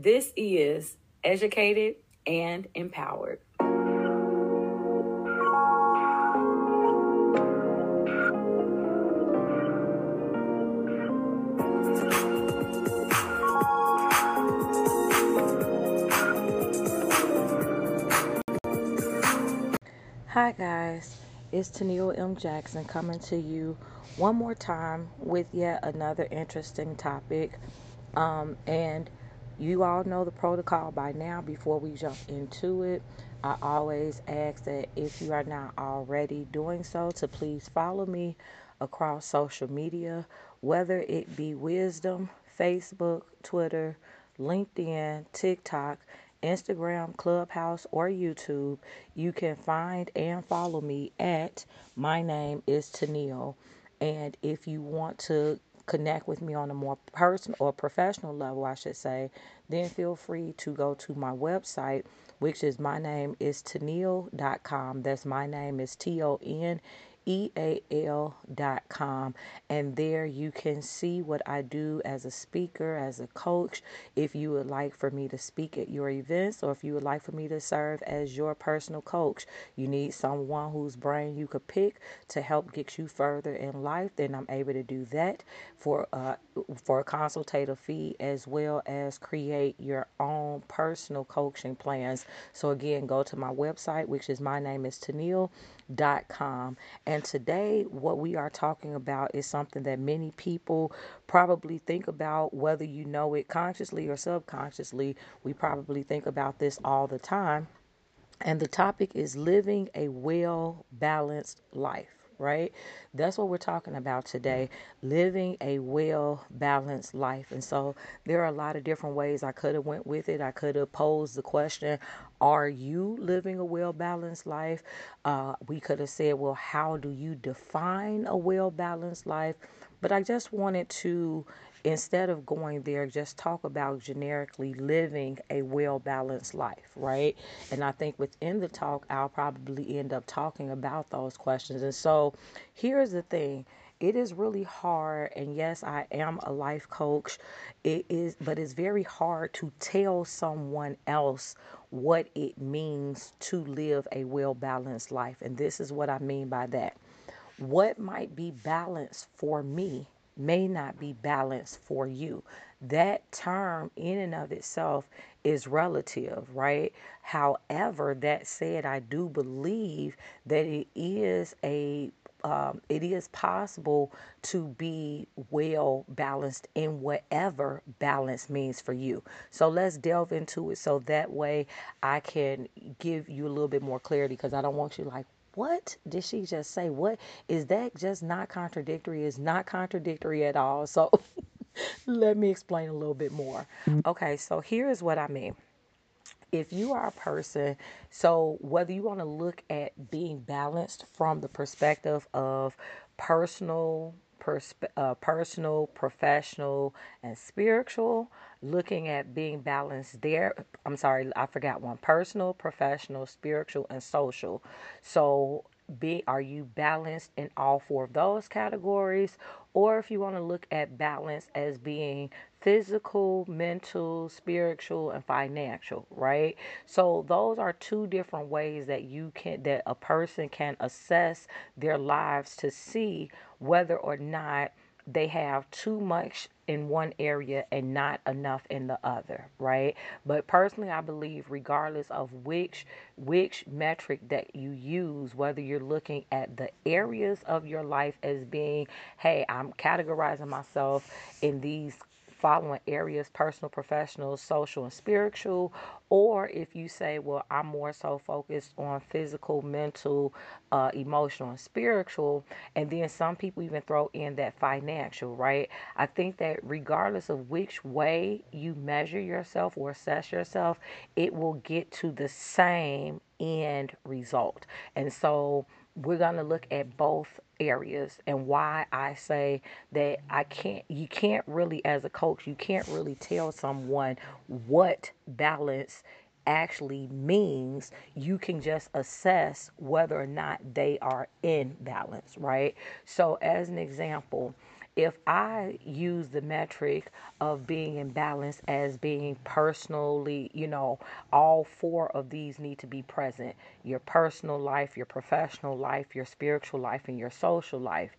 This is Educated and Empowered. Hi, guys. It's Tennille M. Jackson coming to you one more time with yet another interesting topic. Um, and you all know the protocol by now before we jump into it. I always ask that if you are not already doing so, to please follow me across social media, whether it be Wisdom, Facebook, Twitter, LinkedIn, TikTok, Instagram, Clubhouse, or YouTube, you can find and follow me at my name is Tennille. And if you want to connect with me on a more personal or professional level, I should say, then feel free to go to my website, which is my name is Tennille.com. That's my name is T O N eal.com and there you can see what I do as a speaker, as a coach. If you would like for me to speak at your events or if you would like for me to serve as your personal coach, you need someone whose brain you could pick to help get you further in life, then I'm able to do that for uh, for a consultative fee as well as create your own personal coaching plans. So again, go to my website, which is my name is Tennille com. And today, what we are talking about is something that many people probably think about, whether you know it consciously or subconsciously. We probably think about this all the time. And the topic is living a well balanced life right? That's what we're talking about today living a well balanced life. And so there are a lot of different ways I could have went with it. I could have posed the question, are you living a well balanced life? Uh, we could have said, well, how do you define a well balanced life? But I just wanted to instead of going there, just talk about generically living a well balanced life, right? And I think within the talk, I'll probably end up talking about those questions. And so here's the thing it is really hard and yes i am a life coach it is but it's very hard to tell someone else what it means to live a well balanced life and this is what i mean by that what might be balanced for me may not be balanced for you. That term, in and of itself, is relative, right? However, that said, I do believe that it is a um, it is possible to be well balanced in whatever balance means for you. So let's delve into it so that way I can give you a little bit more clarity because I don't want you like, what did she just say? What is that just not contradictory? Is not contradictory at all. So let me explain a little bit more. Mm-hmm. Okay, so here's what I mean. If you are a person, so whether you want to look at being balanced from the perspective of personal, perspe- uh, personal, professional, and spiritual, looking at being balanced there. I'm sorry, I forgot one personal, professional, spiritual, and social. So, be are you balanced in all four of those categories or if you want to look at balance as being physical, mental, spiritual and financial, right? So those are two different ways that you can that a person can assess their lives to see whether or not they have too much in one area and not enough in the other, right? But personally, I believe regardless of which which metric that you use, whether you're looking at the areas of your life as being, hey, I'm categorizing myself in these following areas personal, professional, social, and spiritual. Or if you say, well, I'm more so focused on physical, mental, uh, emotional, and spiritual. And then some people even throw in that financial, right? I think that regardless of which way you measure yourself or assess yourself, it will get to the same end result. And so we're going to look at both areas and why I say that I can't you can't really as a coach you can't really tell someone what balance actually means. You can just assess whether or not they are in balance right? So as an example if I use the metric of being in balance as being personally, you know, all four of these need to be present your personal life, your professional life, your spiritual life, and your social life.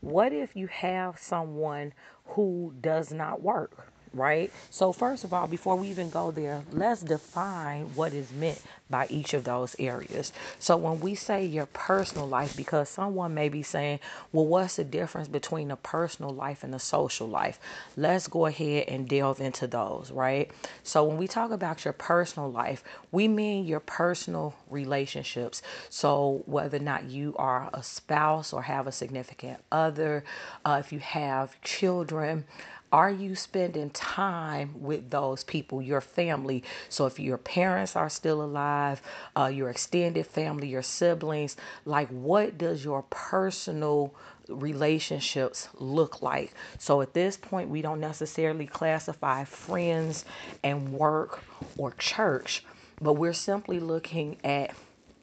What if you have someone who does not work? Right? So, first of all, before we even go there, let's define what is meant by each of those areas. So, when we say your personal life, because someone may be saying, well, what's the difference between a personal life and a social life? Let's go ahead and delve into those, right? So, when we talk about your personal life, we mean your personal relationships. So, whether or not you are a spouse or have a significant other, uh, if you have children, are you spending time with those people, your family? So, if your parents are still alive, uh, your extended family, your siblings, like what does your personal relationships look like? So, at this point, we don't necessarily classify friends and work or church, but we're simply looking at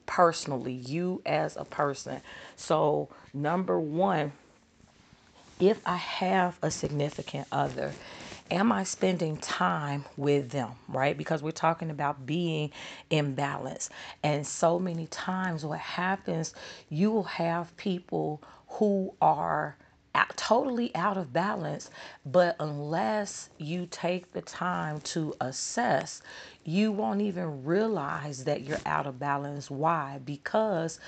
personally, you as a person. So, number one, if I have a significant other, am I spending time with them, right? Because we're talking about being in balance. And so many times, what happens, you will have people who are out, totally out of balance, but unless you take the time to assess, you won't even realize that you're out of balance. Why? Because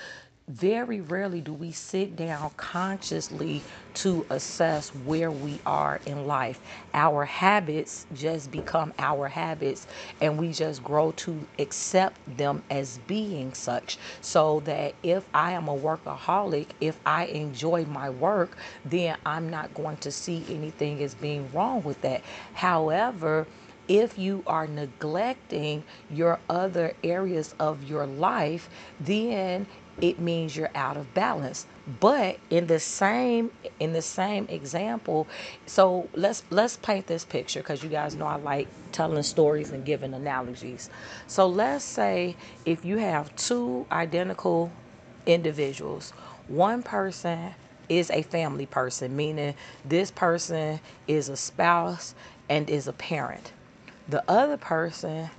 very rarely do we sit down consciously to assess where we are in life. Our habits just become our habits, and we just grow to accept them as being such. So that if I am a workaholic, if I enjoy my work, then I'm not going to see anything as being wrong with that. However, if you are neglecting your other areas of your life, then it means you're out of balance. But in the same in the same example so let's let's paint this picture because you guys know i like telling stories and giving analogies. So let's say if you have two identical individuals one person is a family person meaning this person is a spouse and is a parent. The other person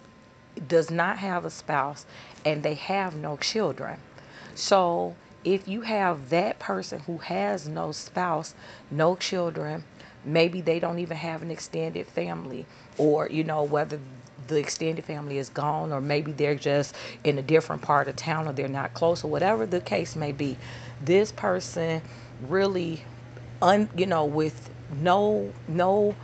does not have a spouse and they have no children so if you have that person who has no spouse, no children, maybe they don't even have an extended family, or you know, whether the extended family is gone, or maybe they're just in a different part of town, or they're not close, or whatever the case may be, this person really, un, you know, with no no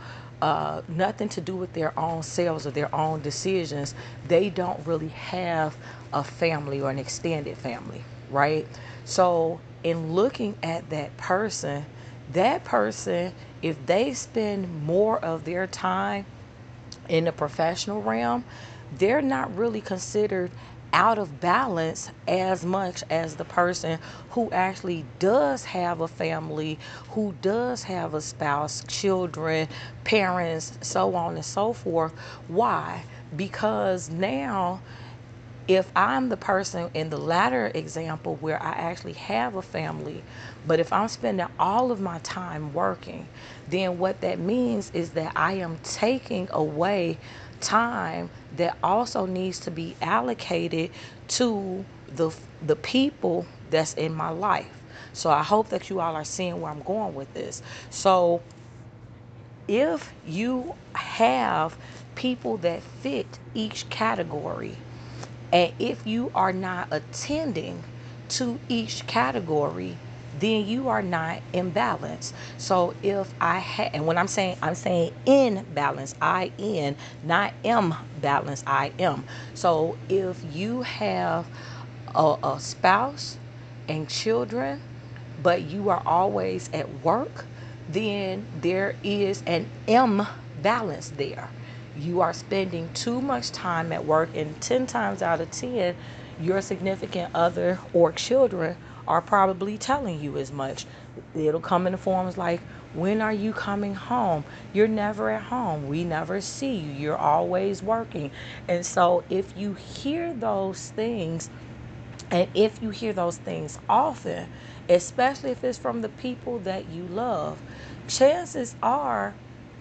uh, nothing to do with their own selves or their own decisions, they don't really have a family or an extended family right? So, in looking at that person, that person, if they spend more of their time in the professional realm, they're not really considered out of balance as much as the person who actually does have a family, who does have a spouse, children, parents, so on and so forth. Why? Because now if I'm the person in the latter example where I actually have a family, but if I'm spending all of my time working, then what that means is that I am taking away time that also needs to be allocated to the the people that's in my life. So I hope that you all are seeing where I'm going with this. So if you have people that fit each category, and if you are not attending to each category, then you are not in balance. So if I have, and when I'm saying, I'm saying in balance, I in, not M balance, I am. So if you have a, a spouse and children, but you are always at work, then there is an M balance there you are spending too much time at work, and 10 times out of 10, your significant other or children are probably telling you as much. It'll come in the forms like, when are you coming home? You're never at home. We never see you. You're always working. And so, if you hear those things, And if you hear those things often, especially if it's from the people that you love, chances are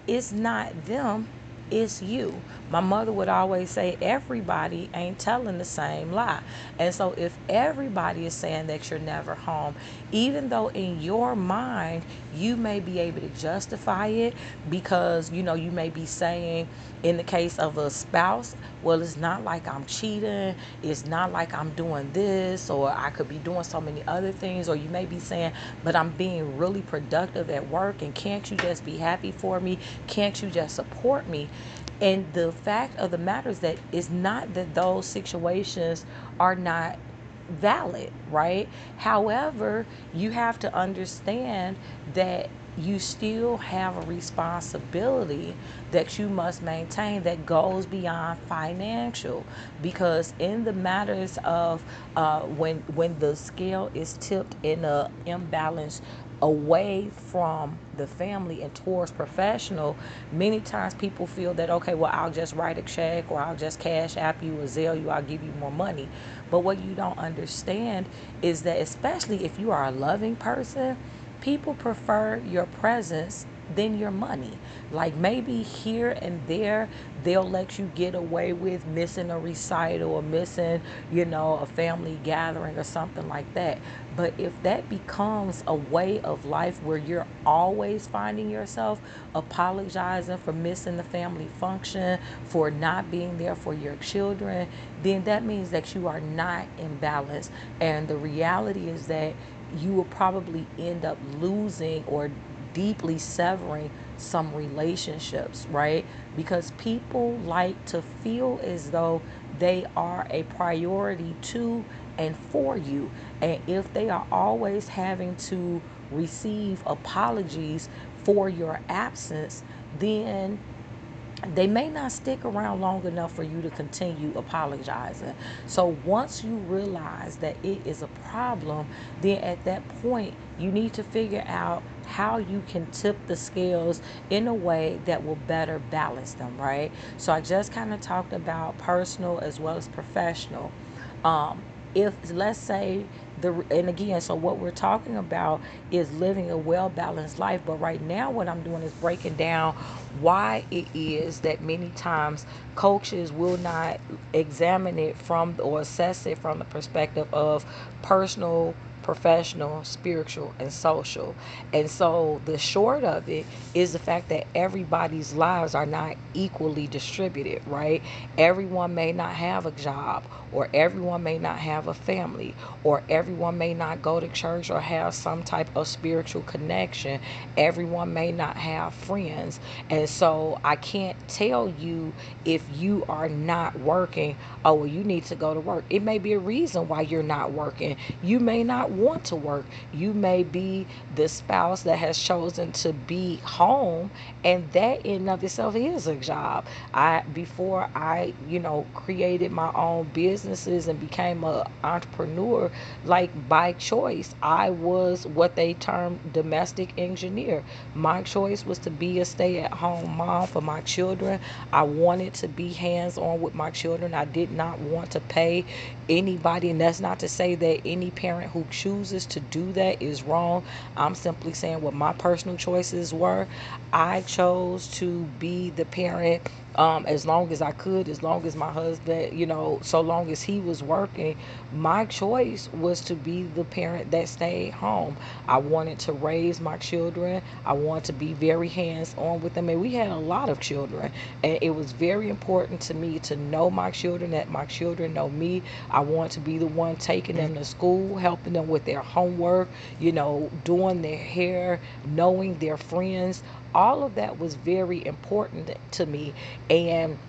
it's not them, it's you. My mother would always say, everybody ain't telling the same lie. And so, if everybody is saying that you're never home, even though in your mind you may be able to justify it because you know you may be saying, in the case of a spouse, well, it's not like I'm cheating, it's not like I'm doing this, or I could be doing so many other things, or you may be saying, but I'm being really productive at work, and can't you just be happy for me? Can't you just support me? And the fact of the matter is that it's not that those situations are not valid, right? However, you have to understand that you still have a responsibility that you must maintain that goes beyond financial because in the matters of uh, when when the scale is tipped in a imbalance away from the family and towards professional, many times people feel that, okay, well, I'll just write a check or I'll just cash app you or Zelle you, I'll give you more money. But what you don't understand is that, especially if you are a loving person, people prefer your presence than your money. Like maybe here and there, they'll let you get away with missing a recital or missing, you know, a family gathering or something like that. But if that becomes a way of life where you're always finding yourself apologizing for missing the family function, for not being there for your children, then that means that you are not in balance. And the reality is that you will probably end up losing or deeply severing some relationships, right? Because people like to feel as though they are a priority to and for you. And if they are always having to receive apologies for your absence, then they may not stick around long enough for you to continue apologizing. So once you realize that it is a problem, then at that point, you need to figure out how you can tip the scales in a way that will better balance them, right? So I just kind of talked about personal as well as professional. Um, if let's say the and again so what we're talking about is living a well balanced life but right now what i'm doing is breaking down why it is that many times coaches will not examine it from or assess it from the perspective of personal professional, spiritual, and social. And so the short of it is the fact that everybody's lives are not equally distributed, right? Everyone may not have a job, or everyone may not have a family, or everyone may not go to church or have some type of spiritual connection. Everyone may not have friends. And so I can't tell you if you are not working, oh, well, you need to go to work. It may be a reason why you're not working. You may not want to work. You may be the spouse that has chosen to be home, and that in and of itself is a job. I before I, you know, created my own businesses and became a entrepreneur, like by choice, I was what they term domestic engineer. My choice was to be a stay-at-home mom for my children. I wanted to be hands-on with my children. I did not want to pay anybody, and that's not to say that any parent who chooses to do that is wrong. I'm simply saying what my personal choices were. I chose to be the parent um, as long as I could, as long as my husband, you know, so long as he was working, my choice was to be the parent that stayed home. I wanted to raise my children. I wanted to be very hands on with them. And we had a lot of children. And it was very important to me to know my children, that my children know me. I want to be the one taking them to school, helping them with their homework, you know, doing their hair, knowing their friends. All of that was very important to me. And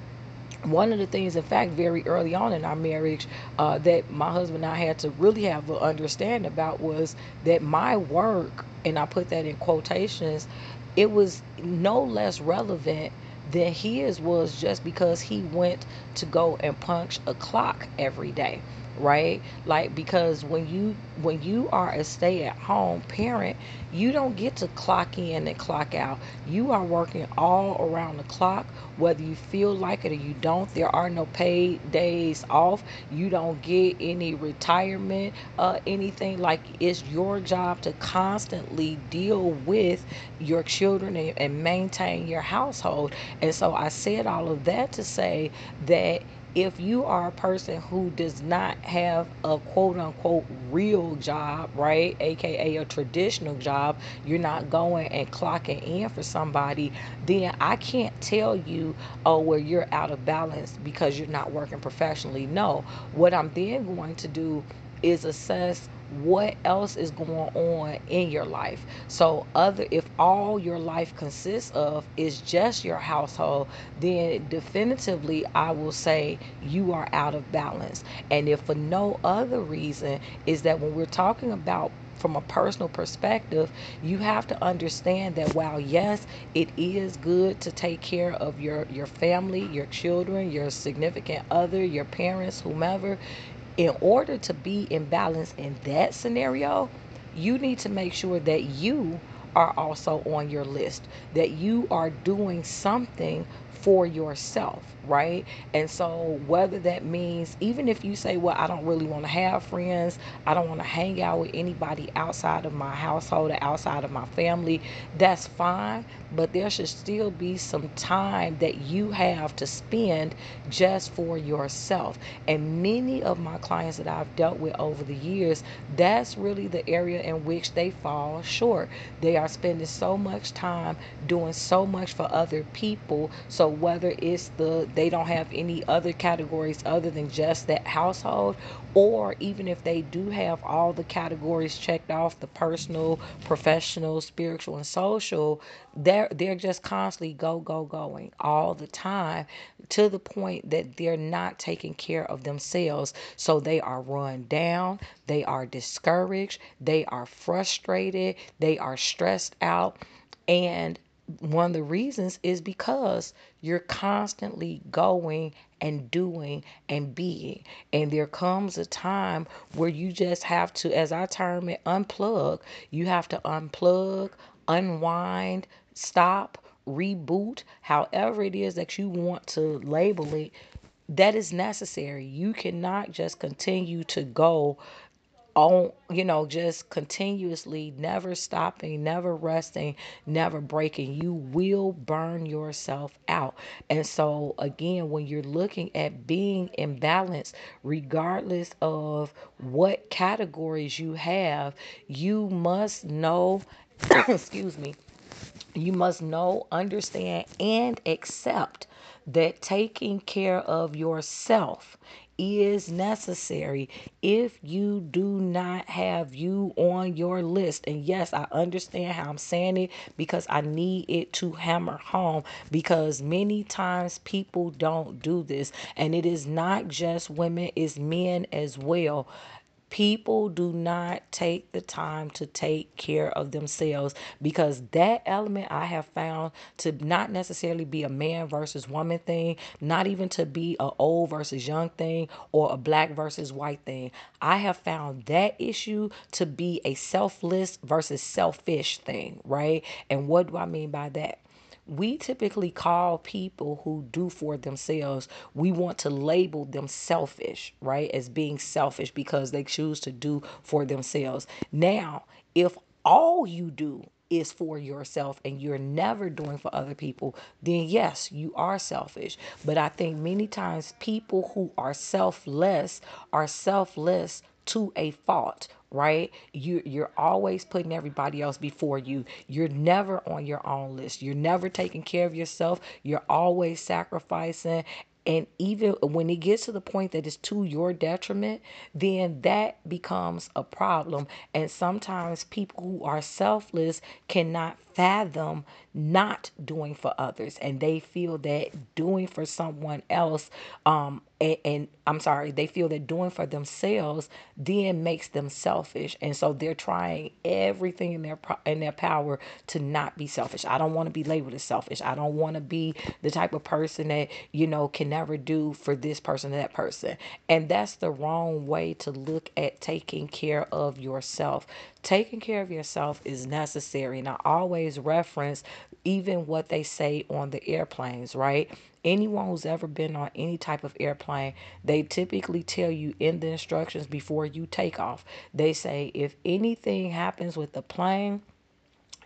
one of the things, in fact, very early on in our marriage, uh, that my husband and I had to really have an understanding about was that my work, and I put that in quotations, it was no less relevant than his was just because he went to go and punch a clock every day right? Like because when you when you are a stay-at-home parent you don't get to clock in and clock out. You are working all around the clock. Whether you feel like it or you don't there are no paid days off. You don't get any retirement uh, anything. Like it's your job to constantly deal with your children and, and maintain your household. And so i said all of that to say that if you are a person who does not have a quote unquote real job, right? AKA a traditional job, you're not going and clocking in for somebody, then I can't tell you, oh, well, you're out of balance because you're not working professionally. No. What I'm then going to do is assess what else is going on in your life. So other if all your life consists of is just your household, then definitively I will say you are out of balance. And if for no other reason is that when we're talking about from a personal perspective, you have to understand that while yes, it is good to take care of your your family, your children, your significant other, your parents, whomever, in order to be in balance in that scenario, you need to make sure that you are also on your list, that you are doing something for yourself, right? And so, whether that means, even if you say, Well, I don't really want to have friends, I don't want to hang out with anybody outside of my household or outside of my family, that's fine. But there should still be some time that you have to spend just for yourself. And many of my clients that I've dealt with over the years, that's really the area in which they fall short. They are spending so much time doing so much for other people. So whether it's the they don't have any other categories other than just that household or even if they do have all the categories checked off the personal professional spiritual and social they're they're just constantly go go going all the time to the point that they're not taking care of themselves. So they are run down they are discouraged they are frustrated they are stressed out and one of the reasons is because you're constantly going and doing and being. And there comes a time where you just have to, as I term it, unplug. You have to unplug, unwind, stop, reboot, however it is that you want to label it. That is necessary. You cannot just continue to go on you know just continuously never stopping never resting never breaking. You will burn yourself out. And so again when you're looking at being in balance regardless of what categories you have you must know excuse me you must know, understand, and accept that taking care of yourself is necessary if you do not have you on your list. And yes, I understand how I'm saying it because I need it to hammer home because many times people don't do this. And it is not just women, it's men as well. People do not take the time to take care of themselves because that element I have found to not necessarily be a man versus woman thing, not even to be a old versus young thing or a black versus white thing. I have found that issue to be a selfless versus selfish thing, right? And what do I mean by that? We typically call people who do for themselves, we want to label them selfish, right? As being selfish because they choose to do for themselves. Now, if all you do is for yourself and you're never doing for other people, then yes, you are selfish. But I think many times people who are selfless are selfless to a fault right? You you're always putting everybody else before you. You're never on your own list. You're never taking care of yourself. You're always sacrificing. And even when it gets to the point that it's to your detriment then that becomes a problem. And sometimes people who are selfless cannot fathom not doing for others and they feel that doing for someone else um and, and, I'm sorry, they feel that doing for themselves then makes them selfish, and so they're trying everything in their in their power to not be selfish. I don't want to be labeled as selfish. I don't want to be the type of person that you know can never do for this person or that person, and that's the wrong way to look at taking care of yourself. Taking care of yourself is necessary, and I always reference even what they say on the airplanes, right? anyone who's ever been on any type of airplane, they typically tell you in the instructions before you take off. They say if anything happens with the plane,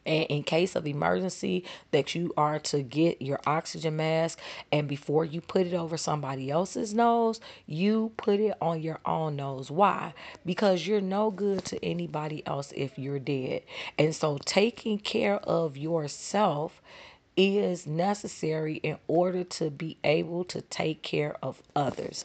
and in case of emergency that you are to get your oxygen mask and before you put it over somebody else's nose you put it on your own nose. Why? Because you're no good to anybody else if you're dead. And so taking care of yourself is necessary in order to be able to take care of others.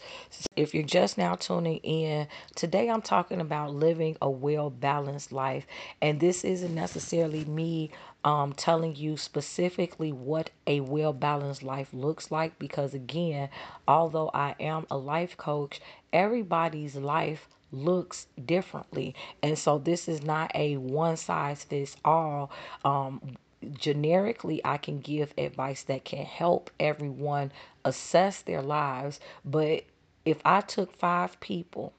If you're just now tuning in, today I'm talking about living a well balanced life. And this isn't necessarily me um, telling you specifically what a well balanced life looks like, because again, although I am a life coach, everybody's life looks differently. And so this is not a one size fits all um, generically I can give advice that can help everyone assess their lives, but if I took 5 people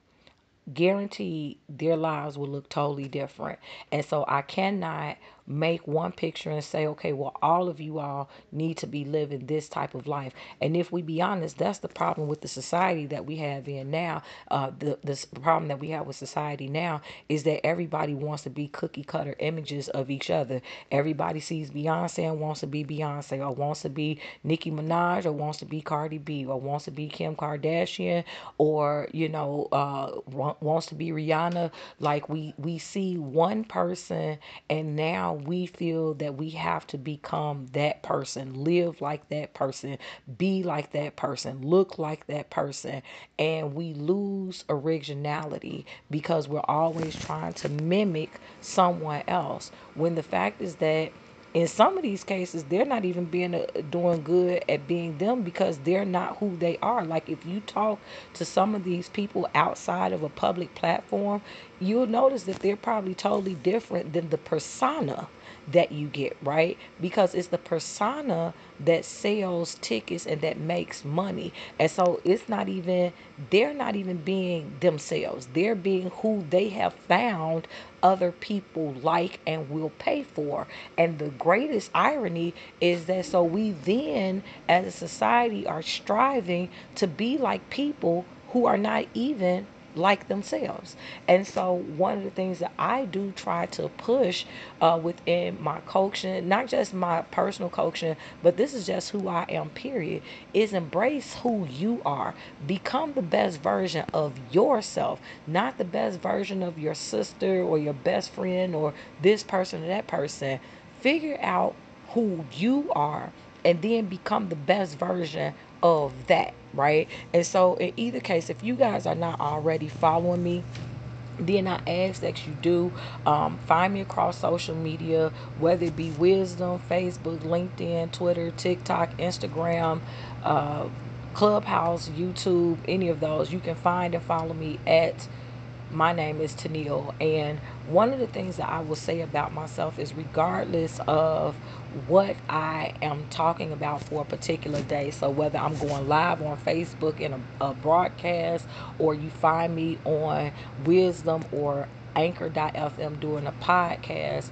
guaranteed their lives will look totally different. And so I cannot make one picture and say, okay, well, all of you all need to be living this type of life. And if we be honest, that's the problem with the society that we have in now. Uh, the, the problem that we have with society now is that everybody wants to be cookie cutter images of each other. Everybody sees Beyonce and wants to be Beyonce, or wants to be Nicki Minaj, or wants to be Cardi B, or wants to be Kim Kardashian, or, you know, uh, wants to be Rihanna. Like we we see one person and now we feel that we have to become that person, live like that person, be like that person, look like that person, and we lose originality because we're always trying to mimic someone else. When the fact is that in some of these cases they're not even being uh, doing good at being them because they're not who they are. Like if you talk to some of these people outside of a public platform you'll notice that they're probably totally different than the persona that you get, right? Because it's the persona that sells tickets and that makes money. And so it's not even, they're not even being themselves. They're being who they have found other people like and will pay for. And the greatest irony is that so we then, as a society, are striving to be like people who are not even like themselves. And so, one of the things that I do try to push uh, within my coaching, not just my personal coaching, but this is just who I am, period, is embrace who you are. Become the best version of yourself, not the best version of your sister or your best friend or this person or that person. Figure out who you are and then become the best version of that, right? And so, in either case, if you guys are not already following me, then I ask that you do um, find me across social media, whether it be Wisdom, Facebook, LinkedIn, Twitter, TikTok, Instagram, uh, Clubhouse, YouTube, any of those. You can find and follow me at my name is Tennille. And one of the things that I will say about myself is regardless of what I am talking about for a particular day, so whether I'm going live on Facebook in a, a broadcast or you find me on Wisdom or Anchor.fm doing a podcast,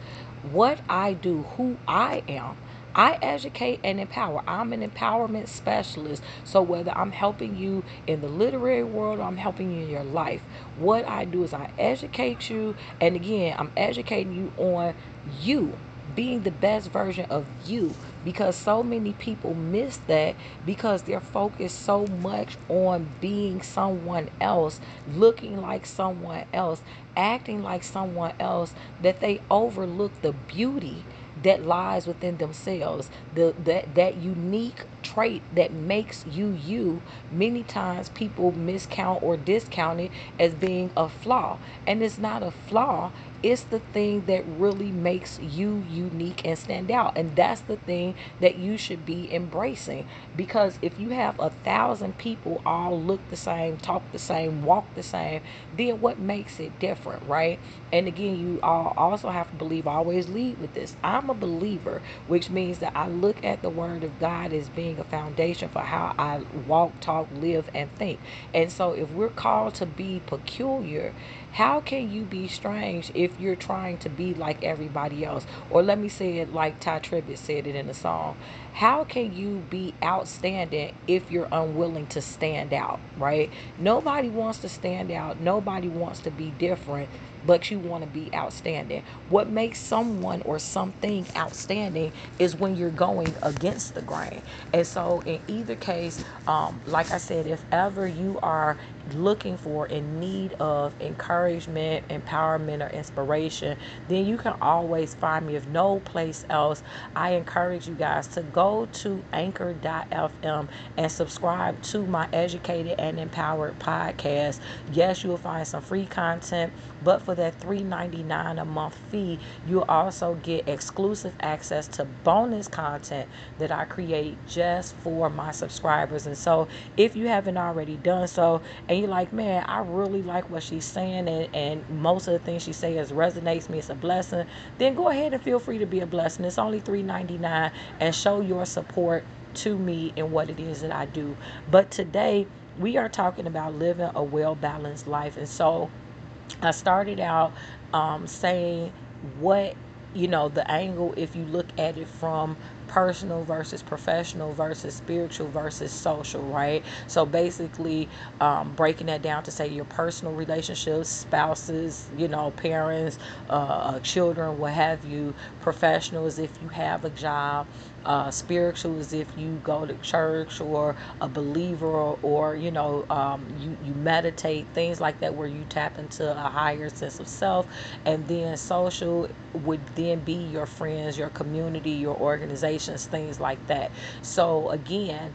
what I do, who I am, I educate and empower. I'm an empowerment specialist. So whether I'm helping you in the literary world or I'm helping you in your life, what I do is I educate you. And again, I'm educating you on you being the best version of you because so many people miss that because they're focused so much on being someone else, looking like someone else, acting like someone else that they overlook the beauty that lies within themselves the that that unique trait that makes you you many times people miscount or discount it as being a flaw and it's not a flaw it's the thing that really makes you unique and stand out. And that's the thing that you should be embracing. Because if you have a thousand people all look the same, talk the same, walk the same, then what makes it different, right? And again, you all also have to believe, always lead with this. I'm a believer, which means that I look at the word of God as being a foundation for how I walk, talk, live, and think. And so if we're called to be peculiar, how can you be strange if you're trying to be like everybody else? Or let me say it like Tye Tribbett said it in the song. How can you be outstanding if you're unwilling to stand out, right? Nobody wants to stand out. Nobody wants to be different but you want to be outstanding. What makes someone or something outstanding is when you're going against the grain. And so, in either case, um, like I said, if ever you are looking for in need of encouragement, empowerment, or inspiration, then you can always find me. If no place else, I encourage you guys to go to anchor.fm and subscribe to my Educated and Empowered podcast. Yes, you'll find some free content, but for that $3.99 a month fee, you'll also get exclusive access to bonus content that I create just for my subscribers. And so, if you haven't already done so, and you're like, man, I really like what she's saying, and, and most of the things she says resonates me, it's a blessing, then go ahead and feel free to be a blessing. It's only $3.99 and show your support to me in what it is that I do. But today, we are talking about living a well balanced life. And so, I started out um, saying what you know the angle if you look at it from personal versus professional versus spiritual versus social right? So basically um, breaking that down to say your personal relationships spouses you know parents uh, uh children what have you. Professional is if you have a job. Uh, spiritual is if you go to church or a believer or, or you know um, you, you meditate things like that where you tap into a higher sense of self. And then social would then be your friends your community your organizations things like that so again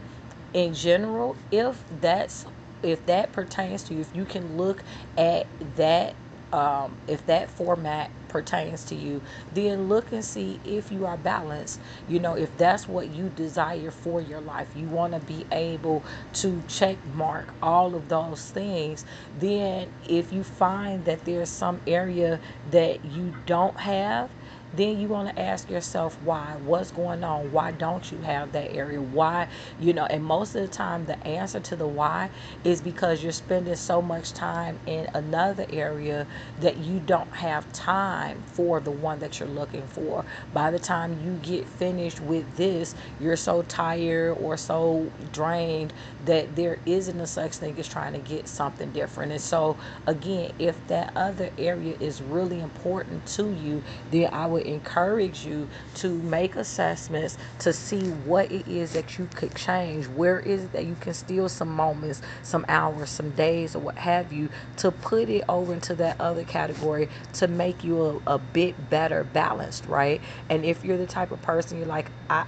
in general if that's if that pertains to you if you can look at that um, if that format pertains to you, then look and see if you are balanced. You know, if that's what you desire for your life, you want to be able to check mark all of those things. Then, if you find that there's some area that you don't have, then you want to ask yourself why? What's going on? Why don't you have that area? Why? You know and most of the time the answer to the why is because you're spending so much time in another area that you don't have time for the one that you're looking for. By the time you get finished with this you're so tired or so drained that there isn't a such thing as trying to get something different. And so again if that other area is really important to you then i would would encourage you to make assessments to see what it is that you could change. Where is it that you can steal some moments, some hours, some days, or what have you, to put it over into that other category to make you a, a bit better balanced, right? And if you're the type of person you're like, I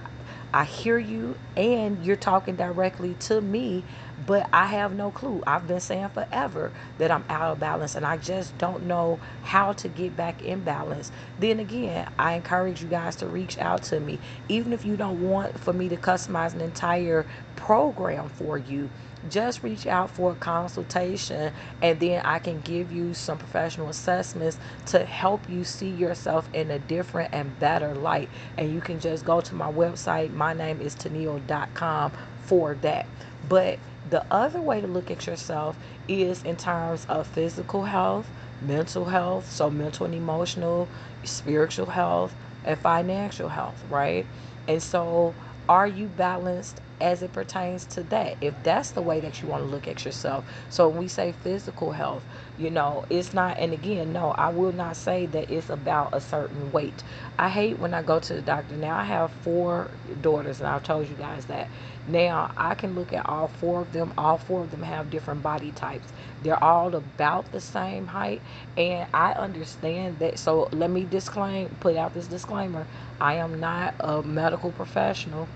I hear you and you're talking directly to me, but I have no clue. I've been saying forever that I'm out of balance and I just don't know how to get back in balance. Then again, I encourage you guys to reach out to me. Even if you don't want for me to customize an entire program for you, just reach out for a consultation and then I can give you some professional assessments to help you see yourself in a different and better light. And you can just go to my website. My name is Tennille.com for that. But the other way to look at yourself is in terms of physical health, mental health, so mental and emotional, spiritual health, and financial health, right? And so, are you balanced as it pertains to that. If that's the way that you want to look at yourself. So when we say physical health, you know, it's not, and again, no, I will not say that it's about a certain weight. I hate when I go to the doctor. Now I have four daughters, and I've told you guys that. Now I can look at all four of them. All four of them have different body types. They're all about the same height, and I understand that. So let me disclaim, put out this disclaimer: I am not a medical professional.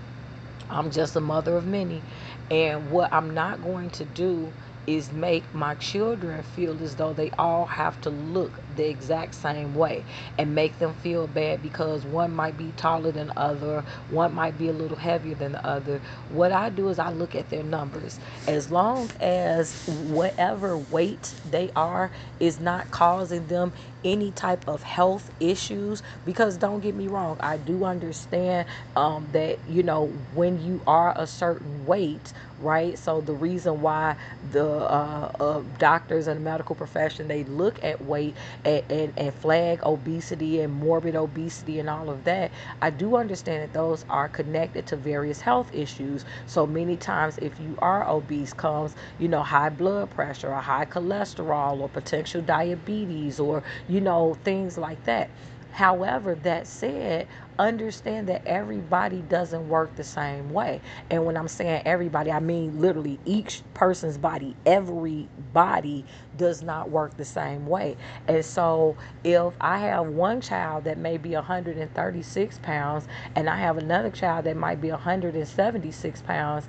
I'm just a mother of many. And what I'm not going to do is make my children feel as though they all have to look the exact same way and make them feel bad because one might be taller than the other, one might be a little heavier than the other. What I do is I look at their numbers. As long as whatever weight they are is not causing them any type of health issues because don't get me wrong i do understand um, that you know when you are a certain weight right so the reason why the uh, uh, doctors and the medical profession they look at weight and, and, flag obesity and morbid obesity and all of that i do understand that those are connected to various health issues. So many times if you are obese comes you know high blood pressure or high cholesterol or potential diabetes or you know things like that However, that said, understand that everybody doesn't work the same way. And when I'm saying everybody, I mean literally each person's body, every body does not work the same way. And so if I have one child that may be 136 pounds and I have another child that might be 176 pounds,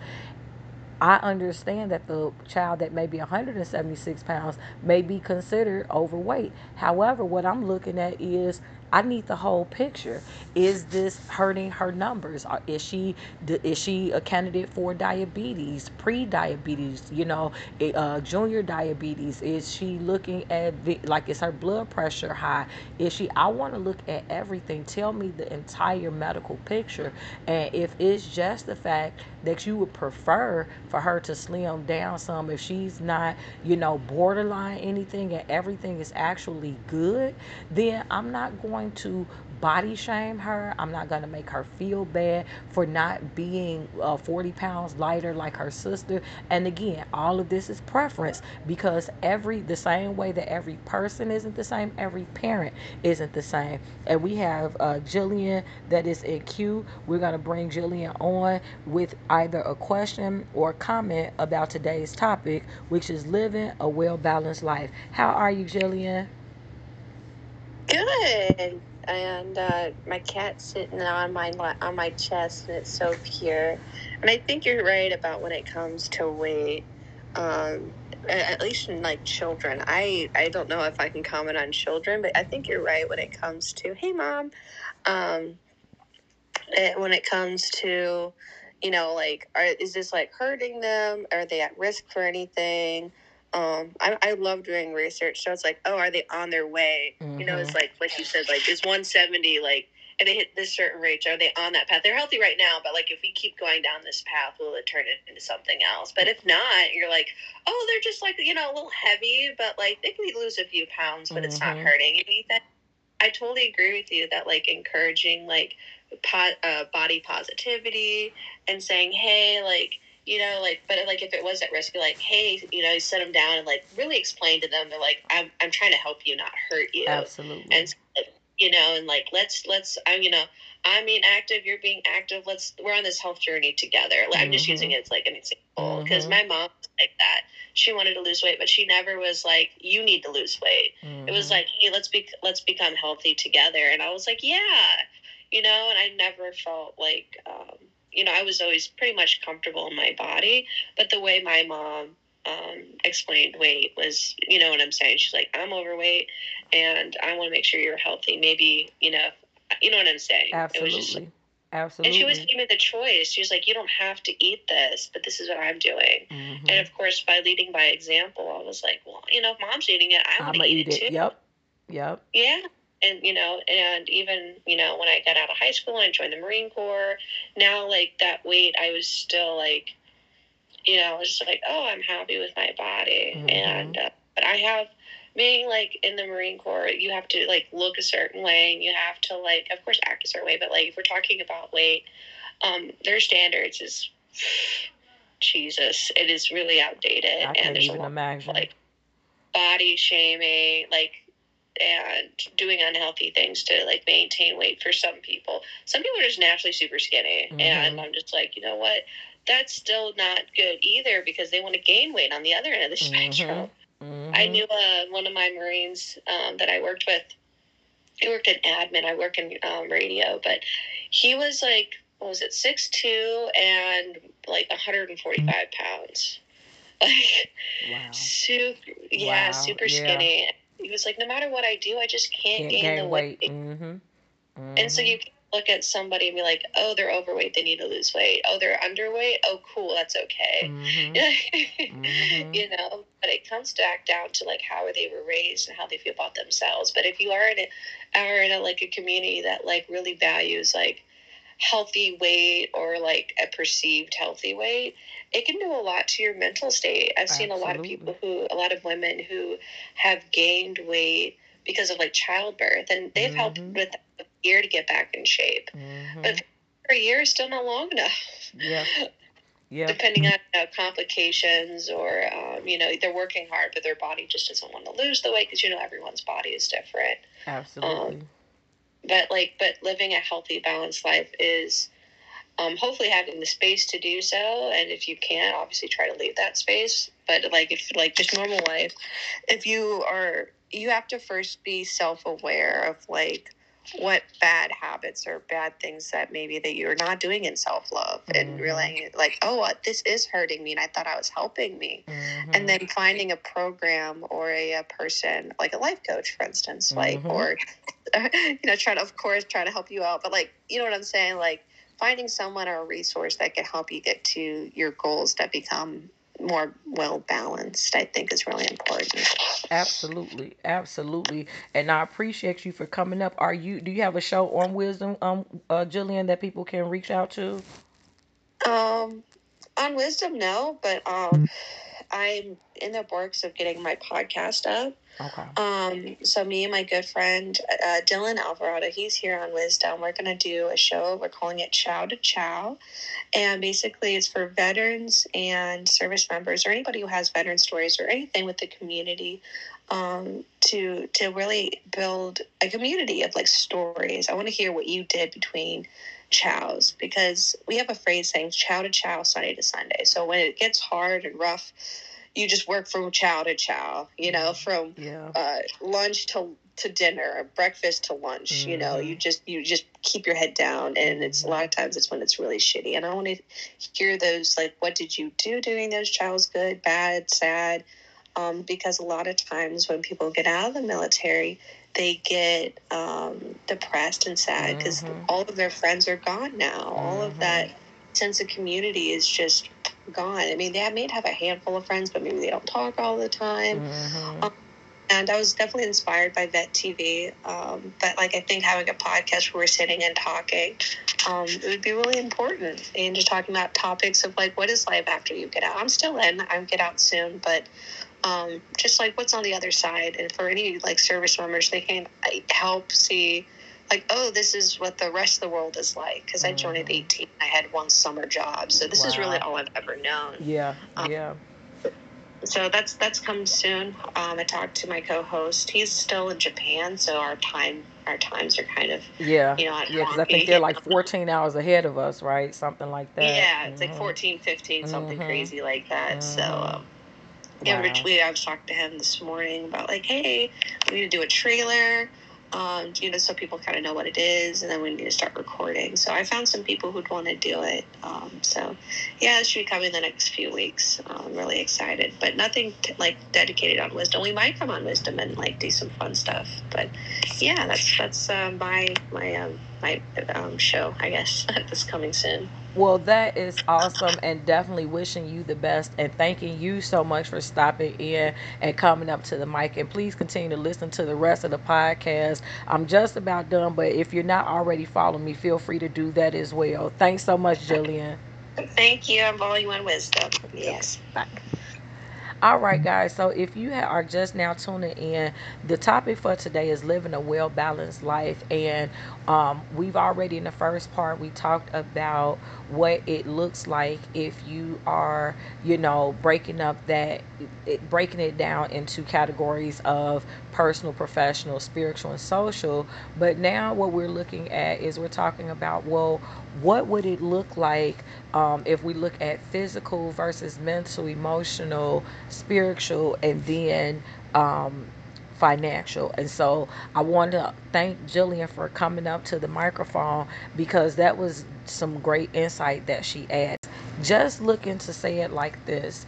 I understand that the child that may be 176 pounds may be considered overweight. However, what I'm looking at is I need the whole picture. Is this hurting her numbers? Is she is she a candidate for diabetes, pre-diabetes? You know, uh, junior diabetes? Is she looking at the, like is her blood pressure high? Is she? I want to look at everything. Tell me the entire medical picture. And if it's just the fact that you would prefer for her to slim down some, if she's not, you know, borderline anything and everything is actually good, then I'm not going going to body shame her. I'm not going to make her feel bad for not being uh, 40 pounds lighter like her sister. And again, all of this is preference because every, the same way that every person isn't the same, every parent isn't the same. And we have uh, Jillian that is in queue. We're going to bring Jillian on with either a question or comment about today's topic, which is living a well balanced life. How are you, Jillian? Good. And uh, my cat's sitting on my on my chest, and it's so pure. And I think you're right about when it comes to weight. Um, at least in like children, I I don't know if I can comment on children, but I think you're right when it comes to hey mom, um, eh, when it comes to you know like are, is this like hurting them? Are they at risk for anything? Um I, I love doing research so it's like oh are they on their way mm-hmm. you know it's mm-hmm. like like you said like is 170 like if they hit this certain range are they on that path they're healthy right now but like if we keep going down this path will it turn it into something else but if not you're like oh they're just like you know a little heavy but like they can lose a few pounds but mm-hmm. it's not mm-hmm. hurting anything i totally agree with you that like encouraging like pot, uh, body positivity and saying hey like you know, like, but like if it was at risk, be like, hey, you know, you set them down and like really explain to them. They're like, I'm, I'm trying to help you, not hurt you. Absolutely. And you know, and like let's let's I'm you know I'm being active, you're being active. Let's we're on this health journey together. Like, mm-hmm. I'm just mm-hmm. using it as like an example because mm-hmm. my mom like that. She wanted to lose weight, but she never was like, "You need to lose weight." Mm-hmm. It was mm-hmm. like, "Hey, let's be let's become healthy together." And I was like, "Yeah," you know. And I never felt like um, you know, I was always pretty much comfortable in my body, but the way my mom um, explained weight was, you know what I'm saying? She's like, I'm overweight and I want to make sure you're healthy. Maybe, you know, you know what I'm saying? Absolutely. Just, Absolutely. And she was giving me the choice. She was like, You don't have to eat this, but this is what I'm doing. Mm-hmm. And of course, by leading by example, I was like, Well, you know, if mom's eating it, I want to eat, eat, it too. Yep. Yep. Yeah and you know and even you know when i got out of high school and i joined the marine corps now like that weight i was still like you know i was just like oh i'm happy with my body mm-hmm. and uh, but i have being like in the marine corps you have to like look a certain way and you have to like of course act a certain way but like if we're talking about weight um their standards is jesus it is really outdated I and there's even a lot imagine. like body shaming like and doing unhealthy things to like maintain weight for some people. Some people are just naturally super skinny, mm-hmm. and I'm just like, you know what? That's still not good either because they want to gain weight on the other end of the mm-hmm. spectrum. Mm-hmm. I knew uh, one of my Marines um, that I worked with. He worked in admin. I work in um, radio, but he was like, what was it, six two and like 145 pounds like Wow. super, yeah, Wow. super Yeah. He was like, no matter what I do, I just can't, Can't gain, gain the weight. weight. Mm-hmm. And so you can look at somebody and be like, oh, they're overweight, they need to lose weight. Oh, they're underweight. Oh, cool, that's okay. Mm-hmm. Mhm. you know, but it comes back down to like how they were raised and how they feel about themselves. But if you are in a, are in a like a community that like really values like healthy weight or like a perceived healthy weight, it can do a lot to your mental state. I've seen a lot of people who, a lot of women who have gained weight because of like childbirth, and they've helped Mhm. with a year to get back in shape. Mhm. But for a year is still not long enough. Yeah. Yeah. Depending on you know, complications, or um, you know, they're working hard, but their body just doesn't want to lose the weight because you know everyone's body is different. Absolutely. But like, but living a healthy, balanced life is um, hopefully having the space to do so. And if you can't, obviously try to leave that space. But like, if like just normal life, if you are, you have to first be self aware of like what bad habits or bad things that maybe that you're not doing in self love and realizing like, oh, uh, this is hurting me, and I thought I was helping me Mhm. and then finding a program or a, a person like a life coach for instance like Mhm. or you know trying to of course try to help you out but like you know what i'm saying like finding someone or a resource that can help you get to your goals that become more well balanced i think is really important Absolutely, absolutely, and I appreciate you for coming up. Are you? Do you have a show on wisdom, um, uh, Jillian, that people can reach out to? um on wisdom no but um i'm in the works of getting my podcast up Okay. Um, so me and my good friend uh, Dylan Alvarado, he's here on Wisdom. We're gonna do a show. We're calling it Chow to Chow, and basically it's for veterans and service members or anybody who has veteran stories or anything with the community. Um, to to really build a community of like stories. I want to hear what you did between chows because we have a phrase saying chow to chow, Sunday to Sunday. So when it gets hard and rough, you just work from chow to chow. You know, from Yeah. uh, lunch to to dinner, breakfast to lunch. You know, you just you just keep your head down, and it's a lot of times it's when it's really shitty. And I want to hear those like, what did you do during those chows? Good, bad, sad. Um, because a lot of times when people get out of the military, they get um, depressed and sad because Mhm. all of their friends are gone now. All of that sense of community is just gone. I mean, they may have a handful of friends, but maybe they don't talk all the time Mhm. and I was definitely inspired by Vet TV. Um, but like I think having a podcast where we're sitting and talking, um, it would be really important. And just talking about topics of like what is life after you get out. I'm still in. I'm get out soon, but um, just like what's on the other side. And for any like service members, they can help see. Like oh, this is what the rest of the world is like. Because I joined at Mhm. 18, I had one summer job, so this is really all I've ever known Yeah. Um, Yeah. so that's that's come soon. Um, I talked to my co-host. He's still in Japan, so our time our times are kind of Yeah. you know Yeah, because I think they're like 14 hours ahead of us, right? Something like that. yeah, it's like Mhm. 14, 15, something Mhm. crazy like that. So Mhm. um, yeah, Wow. Rich, we I was talking to him this morning about like, hey, we need to do a trailer. Um, you know, so people kind of know what it is, and then we need to start recording. So I found some people who'd want to do it. Um, so yeah, it should be coming the next few weeks. Uh, I'm really excited, but nothing t- like dedicated on wisdom. We might come on wisdom and like do some fun stuff, but yeah, that's that's uh, my my um, my um, show, I guess, that's coming soon. Well, that is awesome and definitely wishing you the best and thanking you so much for stopping in and coming up to the mic. And please continue to listen to the rest of the podcast. I'm just about done, but if you're not already following me, feel free to do that as well. Thanks so much, Jillian. Thank you. I'm following you on wisdom. Yes. Bye. All right, guys. So if you are just now tuning in, the topic for today is living a well balanced life. And um, we've already, in the first part, we talked about what it looks like if you are, you know, breaking up that, it, breaking it down into categories of personal, professional, spiritual, and social. But now what we're looking at is we're talking about, well, what would it look like um, if we look at physical versus mental, emotional, spiritual, and then um, financial. And so I want to thank Jillian for coming up to the microphone because that was some great insight that she adds. Just looking to say it like this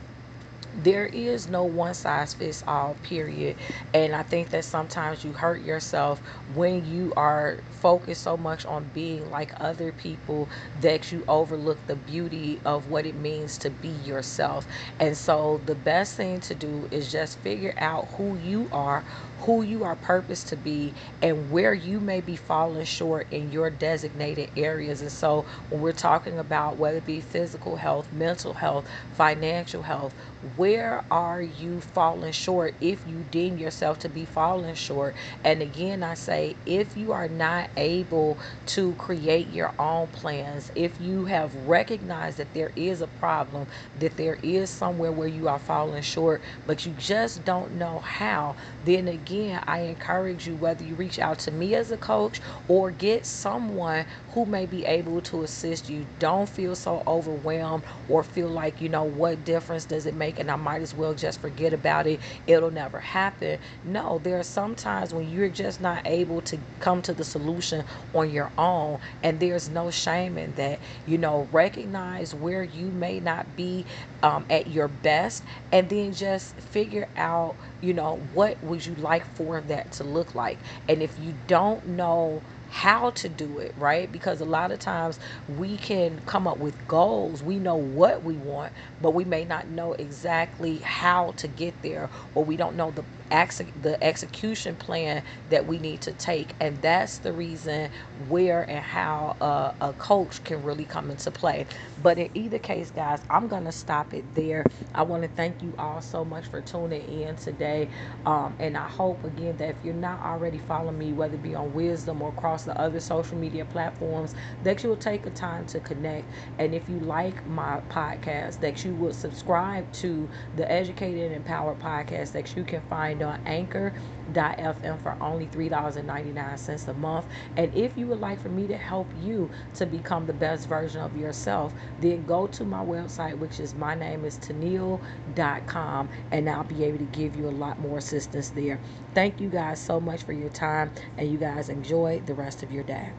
there is no one size fits all period. And i think that sometimes you hurt yourself when you are focused so much on being like other people that you overlook the beauty of what it means to be yourself. And so the best thing to do is just figure out who you are who you are purposed to be and where you may be falling short in your designated areas. And so when we're talking about whether it be physical health mental health financial health where are you falling short if you deem yourself to be falling short? And again, I say, if you are not able to create your own plans, if you have recognized that there is a problem, that there is somewhere where you are falling short, but you just don't know how, then again, I encourage you, whether you reach out to me as a coach or get someone who may be able to assist you. Don't feel so overwhelmed or feel like, you know, what difference does it make? And I might as well just forget about it. It'll never happen. No, there are some times when you're just not able to come to the solution on your own, and there's no shame in that. You know, recognize where you may not be um, at your best, and then just figure out, you know, what would you like for that to look like. And if you don't know, how to do it, right? Because a lot of times we can come up with goals. We know what we want, but we may not know exactly how to get there, or we don't know the the execution plan that we need to take and that's the reason where and how a, a coach can really come into play. But in either case guys i'm gonna stop it there. I want to thank you all so much for tuning in today. Um, and i hope again that if you're not already following me whether it be on wisdom or across the other social media platforms that you'll take a time to connect. And if you like my podcast that you will subscribe to the educated and empowered podcast that you can find on anchor.fm for only $3.99 a month. And if you would like for me to help you to become the best version of yourself, then go to my website, which is my name is Tennille.com, and I'll be able to give you a lot more assistance there. Thank you guys so much for your time, and you guys enjoy the rest of your day.